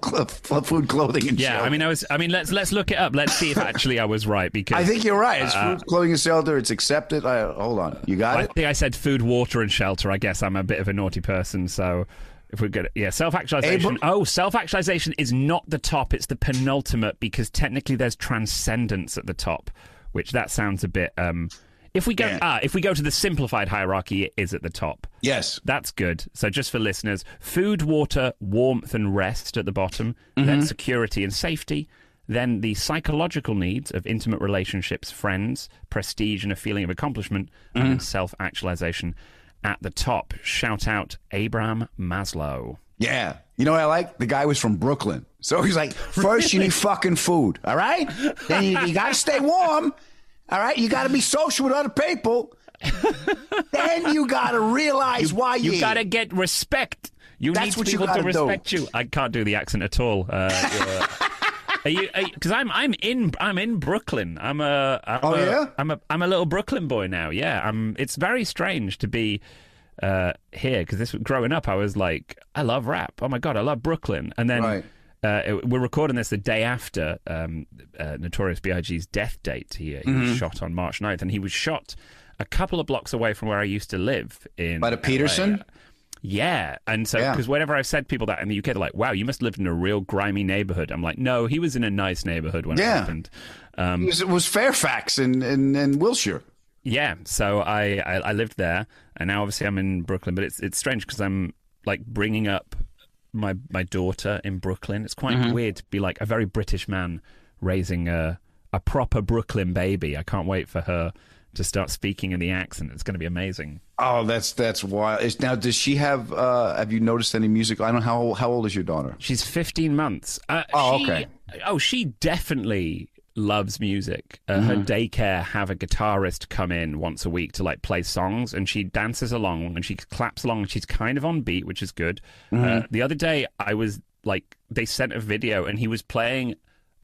food, clothing, and shelter. Yeah, shelter. I mean, I was. I mean, let's let's look it up. Let's see if actually I was right because I think you're right. It's uh, food, clothing, and shelter. It's accepted. I, hold on, you got I it. I think I said food, water, and shelter. I guess I'm a bit of a naughty person, so if we're good, yeah, self actualization. Oh, self actualization is not the top; it's the penultimate because technically there's transcendence at the top, which that sounds a bit. um if we go, Yeah. ah, if we go to the simplified hierarchy, it is at the top. Yes, that's good. So just for listeners, food, water, warmth, and rest at the bottom. Then Mhm. security and safety. Then the psychological needs of intimate relationships, friends, prestige, and a feeling of accomplishment, and Mm-hmm. then self-actualization at the top. Shout out Abraham Maslow. Yeah. You know what I like? The guy was from Brooklyn. So he's like, first you need fucking food, all right? Then you, you got to stay warm, all right? You got to be social with other people. then you got to realize why you You got to get respect. You That's need what you people to do. respect you. I can't do the accent at all. Uh, Are you? Because I'm I'm in I'm in Brooklyn. I'm a I'm Oh, a, yeah? I'm a I'm a little Brooklyn boy now. Yeah. I'm. It's very strange to be uh, here because this growing up I was like I love rap. Oh my god, I love Brooklyn. And then Right. Uh, we're recording this the day after um, uh, Notorious B.I.G.'s death date. He, he was Mhm. shot on March 9th, and he was shot a couple of blocks away from where I used to live in By the LA. Petersen? Yeah, and so Yeah. because whenever I've said people that in the UK, they're like, "Wow, you must have lived in a real grimy neighborhood." I'm like, "No, he was in a nice neighborhood when it happened." Um, It was, it was Fairfax in, in, in Wilshire. yeah, so I, I I lived there, and now obviously I'm in Brooklyn. But it's it's strange because I'm like bringing up my my daughter in Brooklyn. It's quite Mhm. weird to be like a very British man raising a a proper Brooklyn baby. I can't wait for her to start speaking in the accent. It's going to be amazing. Oh, that's that's wild. Is, now, does she have? Uh, have you noticed any music? I don't know how how old is your daughter? She's 15 months. Uh, Oh, she- okay. Oh, she definitely loves music. Uh, Her Mhm. daycare have a guitarist come in once a week to like play songs, and she dances along and she claps along. And she's kind of on beat, which is good. Uh, Mhm. the other day, I was like, they sent a video, and he was playing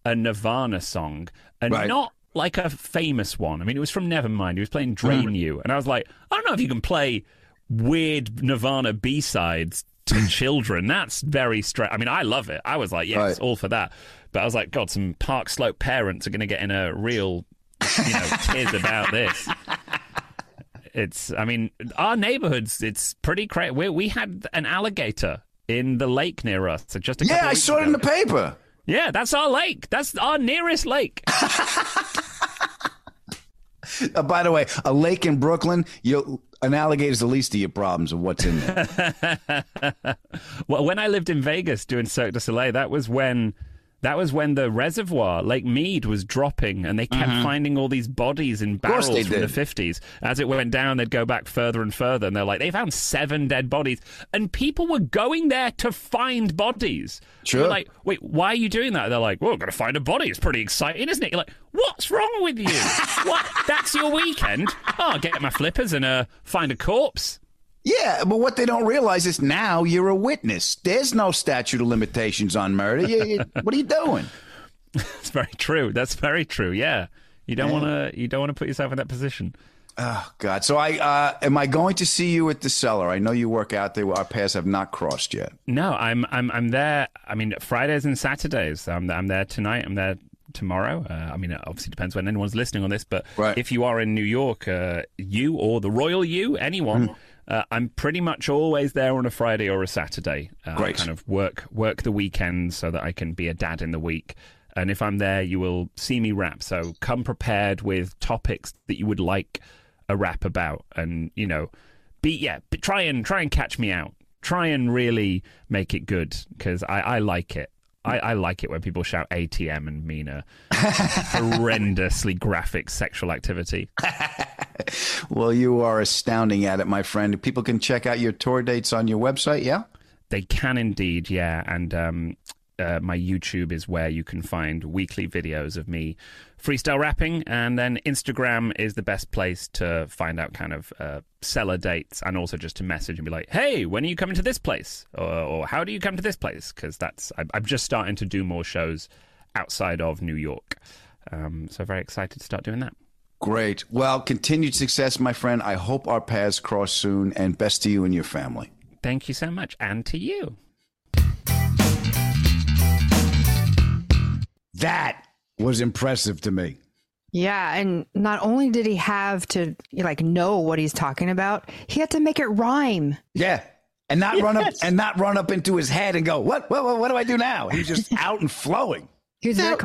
a Nirvana song, and Right. not like a famous one. I mean, it was from Nevermind. He was playing Drain You, and I was like, I don't know if you can play weird Nirvana B sides to children. That's very strange. I mean, I love it. I was like, yes, Right. all for that. But I was like, God, some Park Slope parents are going to get in a real, you know, tiz about this. It's, I mean, our neighborhoods, it's pretty crazy. We, we had an alligator in the lake near us just a Yeah, I saw it in the paper. Yeah, that's our lake. That's our nearest lake. Uh, by the way, a lake in Brooklyn, you an alligator's the least of your problems of what's in there. well, when I lived in Vegas doing Cirque du Soleil, that was when that was when the reservoir, Lake Mead, was dropping, and they kept Mhm. finding all these bodies in barrels from the fifties. As it went down, they'd go back further and further, and they're like, they found seven dead bodies, and people were going there to find bodies. Sure. Like, wait, why are you doing that? They're like, well, we're going to find a body. It's pretty exciting, isn't it? You're like, what's wrong with you? what? That's your weekend? Oh, I'll get my flippers and uh, find a corpse. Yeah, but what they don't realize is now you're a witness. There's no statute of limitations on murder. You, you, what are you doing? That's very true. That's very true. Yeah, you don't want to. You don't want to put yourself in that position. Oh God! So I uh, am I going to see you at the cellar? I know you work out there. Our paths have not crossed yet. No, I'm I'm I'm there. I mean, Fridays and Saturdays. I'm I'm there tonight. I'm there tomorrow. Uh, I mean, it obviously depends when anyone's listening on this, but Right. if you are in New York, uh, you or the Royal You, anyone. Hmm. Uh, I'm pretty much always there on a Friday or a Saturday. Uh, Great. kind of work work the weekends so that I can be a dad in the week. And if I'm there, you will see me rap. So come prepared with topics that you would like a rap about, and you know, be yeah, but try and try and catch me out. Try and really make it good because I, I like it. I, I like it when people shout ATM and mean a horrendously graphic sexual activity. Well, you are astounding at it, my friend. People can check out your tour dates on your website. Yeah. They can indeed, yeah. And um, uh, my YouTube is where you can find weekly videos of me freestyle rapping. And then Instagram is the best place to find out kind of uh, cellar dates and also just to message and be like, hey, when are you coming to this place? Or, or how do you come to this place? Because that's, I'm, just starting to do more shows outside of New York. Um, so very excited to start doing that. Great. Well, continued success, my friend. I hope our paths cross soon, and best to you and your family. Thank you so much. And to you. That was impressive to me. Yeah, and not only did he have to like know what he's talking about, he had to make it rhyme. Yeah. And not run up and not run up into his head and go, what, what, what, what do I do now? He's just out and flowing. He was very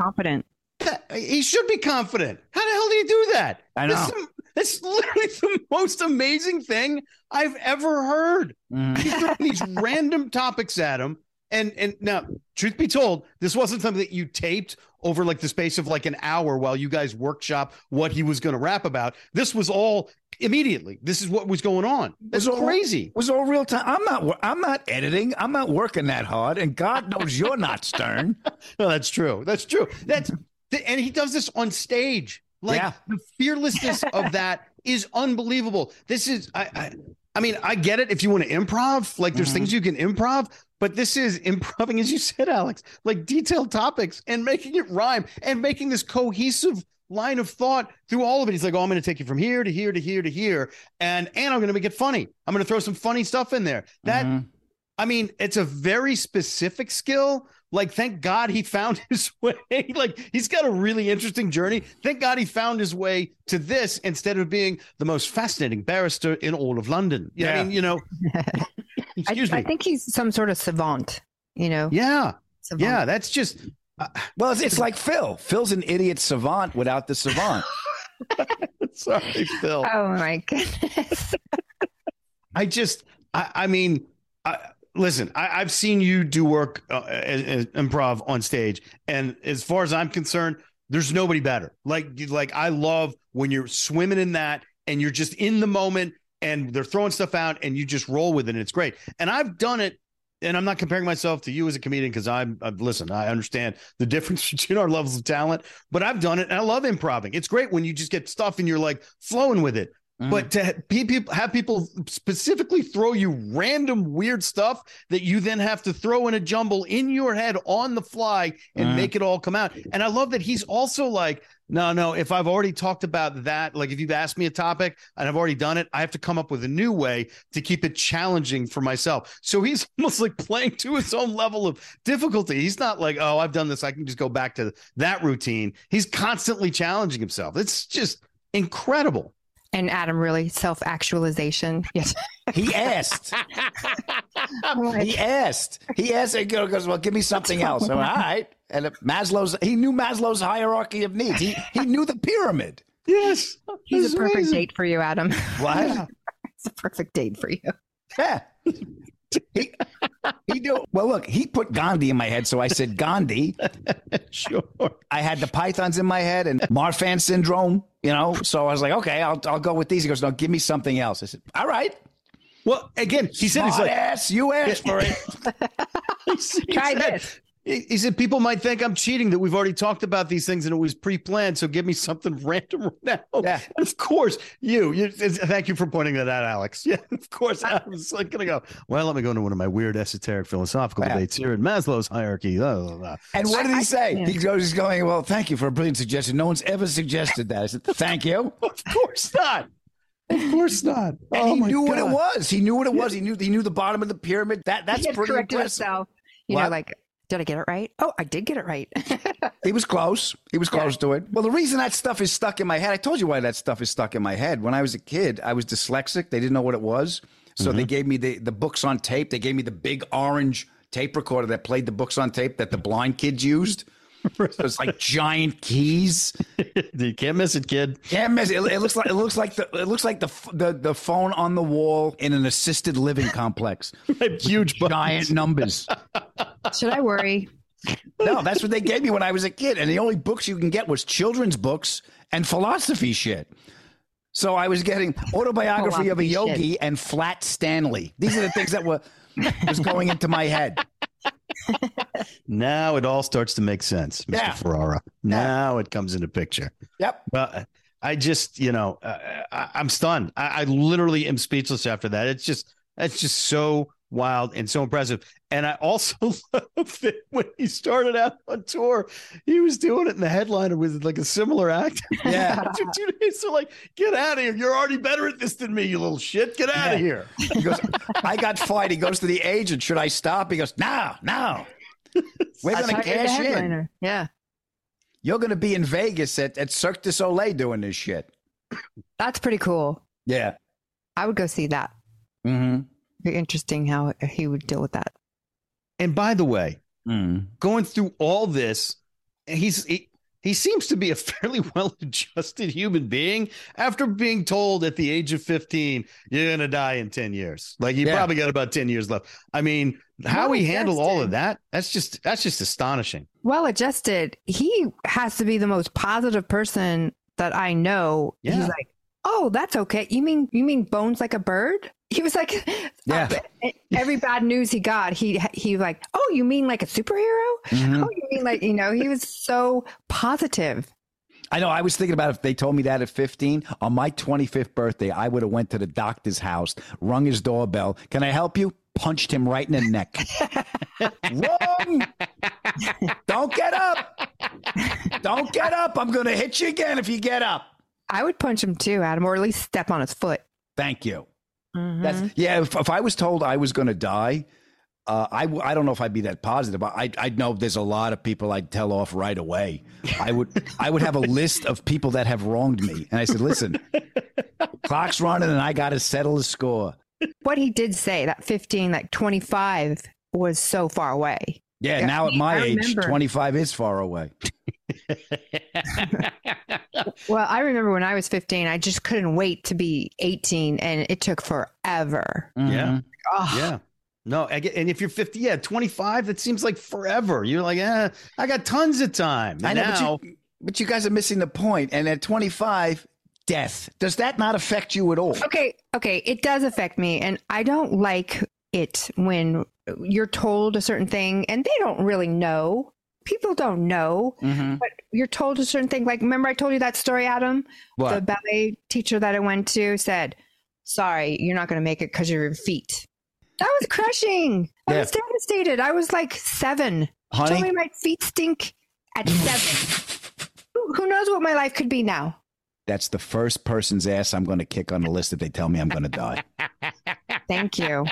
He should be confident. How the hell do you do that? I know. That's literally the most amazing thing I've ever heard. Mm. He's throwing these random topics at him. And and now, truth be told, this wasn't something that you taped over like the space of like an hour while you guys workshop what he was going to rap about. This was all immediately. This is what was going on. That's was all- crazy. was all real time. I'm not. I'm not editing. I'm not working that hard. And God knows you're not Stern. No, that's true. That's true. That's and he does this on stage. Like Yeah. the fearlessness of that is unbelievable. This is I I, I mean, I get it if you want to improv, like there's things mm-hmm. you can improv, but this is improving, as you said, Alex, like detailed topics and making it rhyme and making this cohesive line of thought through all of it. He's like, Oh, I'm gonna take you from here to here to here to here, and and I'm gonna make it funny. I'm gonna throw some funny stuff in there. That mm-hmm. I mean, it's a very specific skill. Like, thank God he found his way. Like, he's got a really interesting journey. Thank God he found his way to this instead of being the most fascinating barrister in all of London. Yeah. I mean, you know, I, excuse I me. think he's some sort of savant, you know? yeah. Savant. Yeah. That's just, uh, Well, it's, it's like Phil. Phil's an idiot savant without the savant. sorry, Phil. Oh my goodness. I just, I, I mean, I, listen, I, I've seen you do work uh, as, as improv on stage, and as far as I'm concerned, there's nobody better. Like, like I love when you're swimming in that, and you're just in the moment, and they're throwing stuff out, and you just roll with it, and it's great. And I've done it. And I'm not comparing myself to you as a comedian because I'm, i listen, I understand the difference between our levels of talent, but I've done it and I love improving. It's great when you just get stuff and you're like flowing with it. But to pe- people have people specifically throw you random weird stuff that you then have to throw in a jumble in your head on the fly and Mhm. make it all come out. And I love that he's also like, no, no, if I've already talked about that, like if you've asked me a topic and I've already done it, I have to come up with a new way to keep it challenging for myself. So he's almost like playing to his own level of difficulty. He's not like, oh, I've done this. I can just go back to that routine. He's constantly challenging himself. It's just incredible. And Adam really self actualization. Yes. He asked. he asked. He asked. And he goes, "Well, give me something else." I went, All right. And Maslow's. He knew Maslow's hierarchy of needs. He he knew the pyramid. Yes. He's a perfect amazing. date for you, Adam. What? it's a perfect date for you. Yeah. He, he knew. Well, look, he put Gandhi in my head, so I said Gandhi. sure. I had the pythons in my head and Marfan syndrome. You know, so I was like, okay, I'll I'll go with these. He goes, no, give me something else. I said, all right. Well, again, he said he's like, ass, you asked for it. he Try said- this. He he said people might think I'm cheating that we've already talked about these things and it was pre-planned. So give me something random right now. Yeah. And of course, you, you. Thank you for pointing that out, Alex. Yeah, of course. I was like gonna go. Well, let me go into one of my weird esoteric philosophical Yeah. debates here in Maslow's hierarchy. Blah, blah, blah. And what did he say? yeah. He goes, he's going, well, thank you for a brilliant suggestion. No one's ever suggested that. I said, thank you. Of course not. Of course not. And oh he my knew what it was. He knew what it was. He knew he knew the bottom of the pyramid. That that's he had pretty corrected impressive. himself. You know, like, did I get it right? Oh, I did get it right. He was close. He was close to it. Well, the reason that stuff is stuck in my head, I told you why that stuff is stuck in my head. When I was a kid, I was dyslexic. They didn't know what it was. So they mm-hmm. gave me the, the books on tape. They gave me the big orange tape recorder that played the books on tape that the blind kids used. So it's like giant keys. you can't miss it, kid. Can't miss it. It looks like it looks like the it looks like the the, the phone on the wall in an assisted living complex. Huge buttons. giant numbers. Should I worry? No, that's what they gave me when I was a kid. And the only books you can get was children's books and philosophy shit. So I was getting autobiography of a yogi shit. and Flat Stanley. These are the things that were was going into my head. Now it all starts to make sense, Mr. Yeah. Ferrara. Now it comes into picture. Yep. Well, I just, you know, uh, I, I'm stunned. I, I literally am speechless after that. It's just, that's just so wild and so impressive. And I also love that when he started out on tour, he was doing it in the headliner with like a similar act. Yeah. After two days, so like, get out of here. You're already better at this than me, you little shit. Get out of here. He goes, I got fired. He goes to the agent. Should I stop? He goes, No, no. We're That's going to cash in. headliner. Yeah. You're going to be in Vegas at, at Cirque du Soleil doing this shit. That's pretty cool. Yeah. I would go see that. Mm-hmm. Very interesting how he would deal with that. And by the way, Mm. going through all this, he's he, he seems to be a fairly well-adjusted human being after being told at the age of 15 you're going to die in 10 years. Like you Yeah. probably got about 10 years left. I mean, how he handled all of that, that's just that's just astonishing. Well adjusted. He has to be the most positive person that I know. Yeah. He's like, oh, that's okay. You mean you mean bones like a bird? He was like, Yeah. every bad news he got, he he like, oh, you mean like a superhero? Mhm. Oh, you mean like you know? He was so positive. I know. I was thinking about if they told me that at 15 on my 25th birthday, I would have went to the doctor's house, rung his doorbell. Can I help you? Punched him right in the neck. Wrong. Don't get up. Don't get up. I'm going to hit you again if you get up. I would punch him too, Adam, or at least step on his foot. Thank you. Mhm. That's yeah. If, if I was told I was going to die, uh, I w- I don't know if I'd be that positive. I I know there's a lot of people I'd tell off right away. I would I would have a list of people that have wronged me, and I said, listen, clock's running, and I got to settle the score. what he did say that 15 like 25 was so far away Yeah, Yeah, now at my age, 25 is far away. well i remember when i was 15 i just couldn't wait to be 18 and it took forever Yeah. oh, Yeah. No, I get, and if you're 50, yeah, 25, that seems like forever. You're like, eh, I got tons of time. I know, now, but you, but you guys are missing the point. And at 25, death. Does that not affect you at all? okay okay it does affect me and i don't like it when you're told a certain thing and they don't really know people don't know Mm-hmm. but you're told a certain thing like remember i told you that story adam What? the ballet teacher that i went to said sorry you're not going to make it because of your feet that was crushing i Yeah. was devastated i was like seven Honey? told me my feet stink at seven who, who knows what my life could be now That's the first person's ass I'm going to kick on the list if they tell me I'm going to die. thank you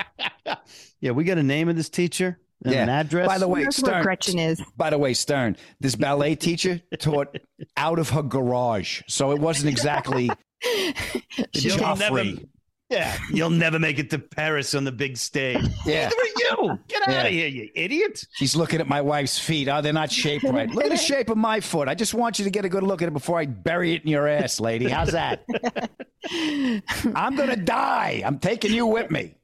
yeah, we got a name of this teacher and an address. By the way, That's where Stern. Gretchen is. By the way, Stern, this ballet teacher taught out of her garage, so it wasn't exactly You'll never, Joffrey. yeah, you'll never make it to Paris on the big stage. Yeah. Neither are you. Get out Yeah. of here, you idiot. She's looking at my wife's feet. Oh, they're not shaped right. Look at the shape of my foot. I just want you to get a good look at it before I bury it in your ass, lady. How's that? I'm going to die. I'm taking you with me.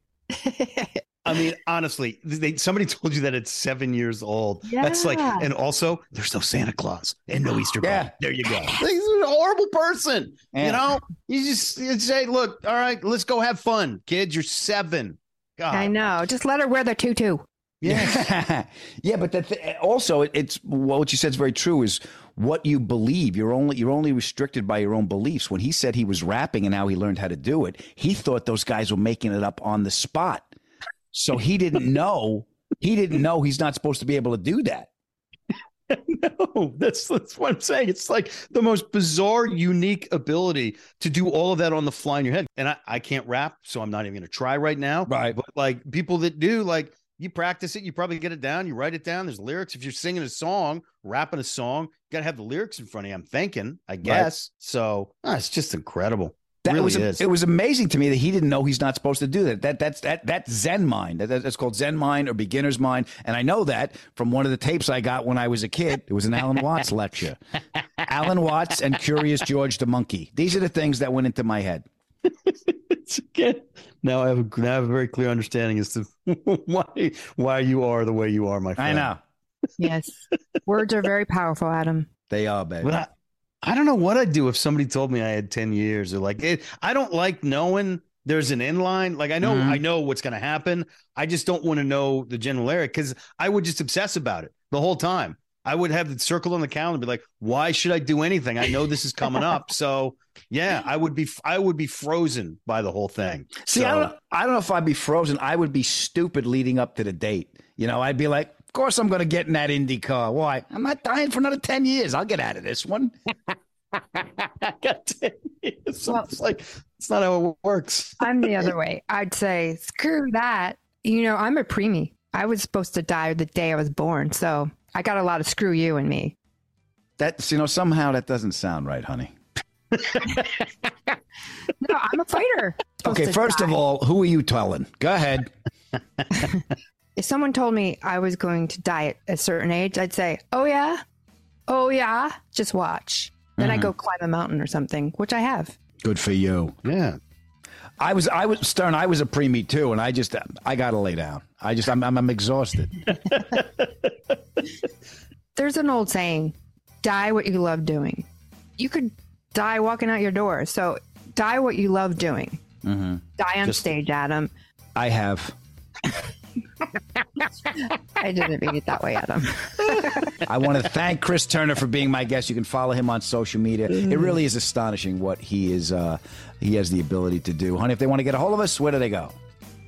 I mean, honestly, they, somebody told you that it's seven years old. That's like, and also, there's no Santa Claus and no Easter Bunny. Yeah. There you go. He's a horrible person. Yeah. You know, you just you say, look, all right, let's go have fun, kids. You're seven. God. I know. Just let her wear the tutu. Yes. yeah, but that th- also it, it's well, what you said is very true. Is what you believe. You're only you're only restricted by your own beliefs. When he said he was rapping and how he learned how to do it, he thought those guys were making it up on the spot. So he didn't know. He didn't know he's not supposed to be able to do that. no, that's that's what I'm saying. It's like the most bizarre, unique ability to do all of that on the fly in your head. And I, I can't rap, so I'm not even gonna try right now. Right. But like people that do, like you practice it, you probably get it down, you write it down. There's lyrics. If you're singing a song, rapping a song, you gotta have the lyrics in front of you. I'm thinking, I guess. So ah, it's just incredible. That really was is. it was amazing to me that he didn't know he's not supposed to do that. That that's that that's Zen mind. That, that's called Zen mind or beginner's mind. And I know that from one of the tapes I got when I was a kid. It was an Alan Watts lecture. Alan Watts and Curious George the monkey. These are the things that went into my head. It's again. Now I have a, now I have a very clear understanding as to why why you are the way you are, my friend. I know Yes. Words are very powerful, Adam. they are, baby. But I, don't know what I'd do if somebody told me I had 10 years or like it, I don't like knowing there's an inline. Like I know Mhm. I know what's gonna happen. I just don't want to know the general area because I would just obsess about it the whole time. I would have the circle on the calendar be like, why should I do anything? I know this is coming up. So yeah, I would be I would be frozen by the whole thing. See, So- I don't, I don't know if I'd be frozen. I would be stupid leading up to the date. You know, I'd be like, of course I'm going to get in that Indy car. Why? I'm not dying for another 10 years. I'll get out of this one. got 10 years. Well- it's like it's not how it works. I'm the other way. I'd say, screw that. You know, I'm a preemie. I was supposed to die the day I was born. So I got a lot of screw you and me. That's, you know, somehow that doesn't sound right, honey. No, I'm a fighter. Okay, first of all, who are you telling? Go ahead. If someone told me I was going to die at a certain age, I'd say, oh, yeah. Oh, yeah. Just watch. Then I Mm-hmm. go climb a mountain or something, which I have. Good for you. Yeah. I was, I was Stern. I was a preemie too, and I just, I got to lay down. I just, I'm, I'm, I'm exhausted. There's an old saying die what you love doing. You could die walking out your door. So die what you love doing. hmm Die on Just- stage, Adam. I have. I didn't mean it that way, Adam. I want to thank Chris Turner for being my guest. You can follow him on social media. It really is astonishing what he is. Uh, he has the ability to do. Honey, if they want to get a hold of us, where do they go?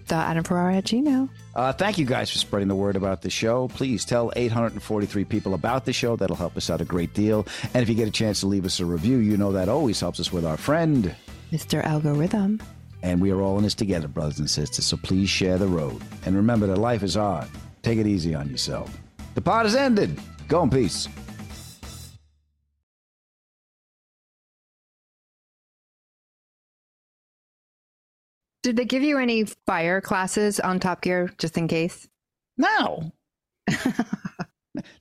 the Adam Ferrara at Gmail. Uh, thank you guys for spreading the word about the show. Please tell 843 people about the show. That'll help us out a great deal. And if you get a chance to leave us a review, you know that always helps us with our friend. Mr. Algorithm. And we are all in this together, brothers and sisters. So please share the road. And remember that life is hard. Take it easy on yourself. The pod is ended. Go in peace. Did they give you any fire classes on Top Gear just in case? No.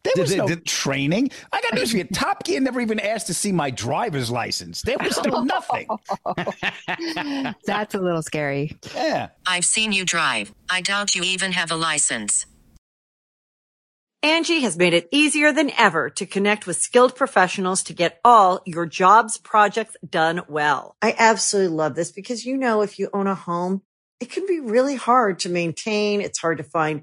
There Did was they- no did- training. I got news for you. Top Gear never even asked to see my driver's license. There was no nothing. That's a little scary. Yeah. I've seen you drive. I doubt you even have a license. Angie has made it easier than ever to connect with skilled professionals to get all your jobs projects done well. I absolutely love this because, you know, if you own a home, it can be really hard to maintain. It's hard to find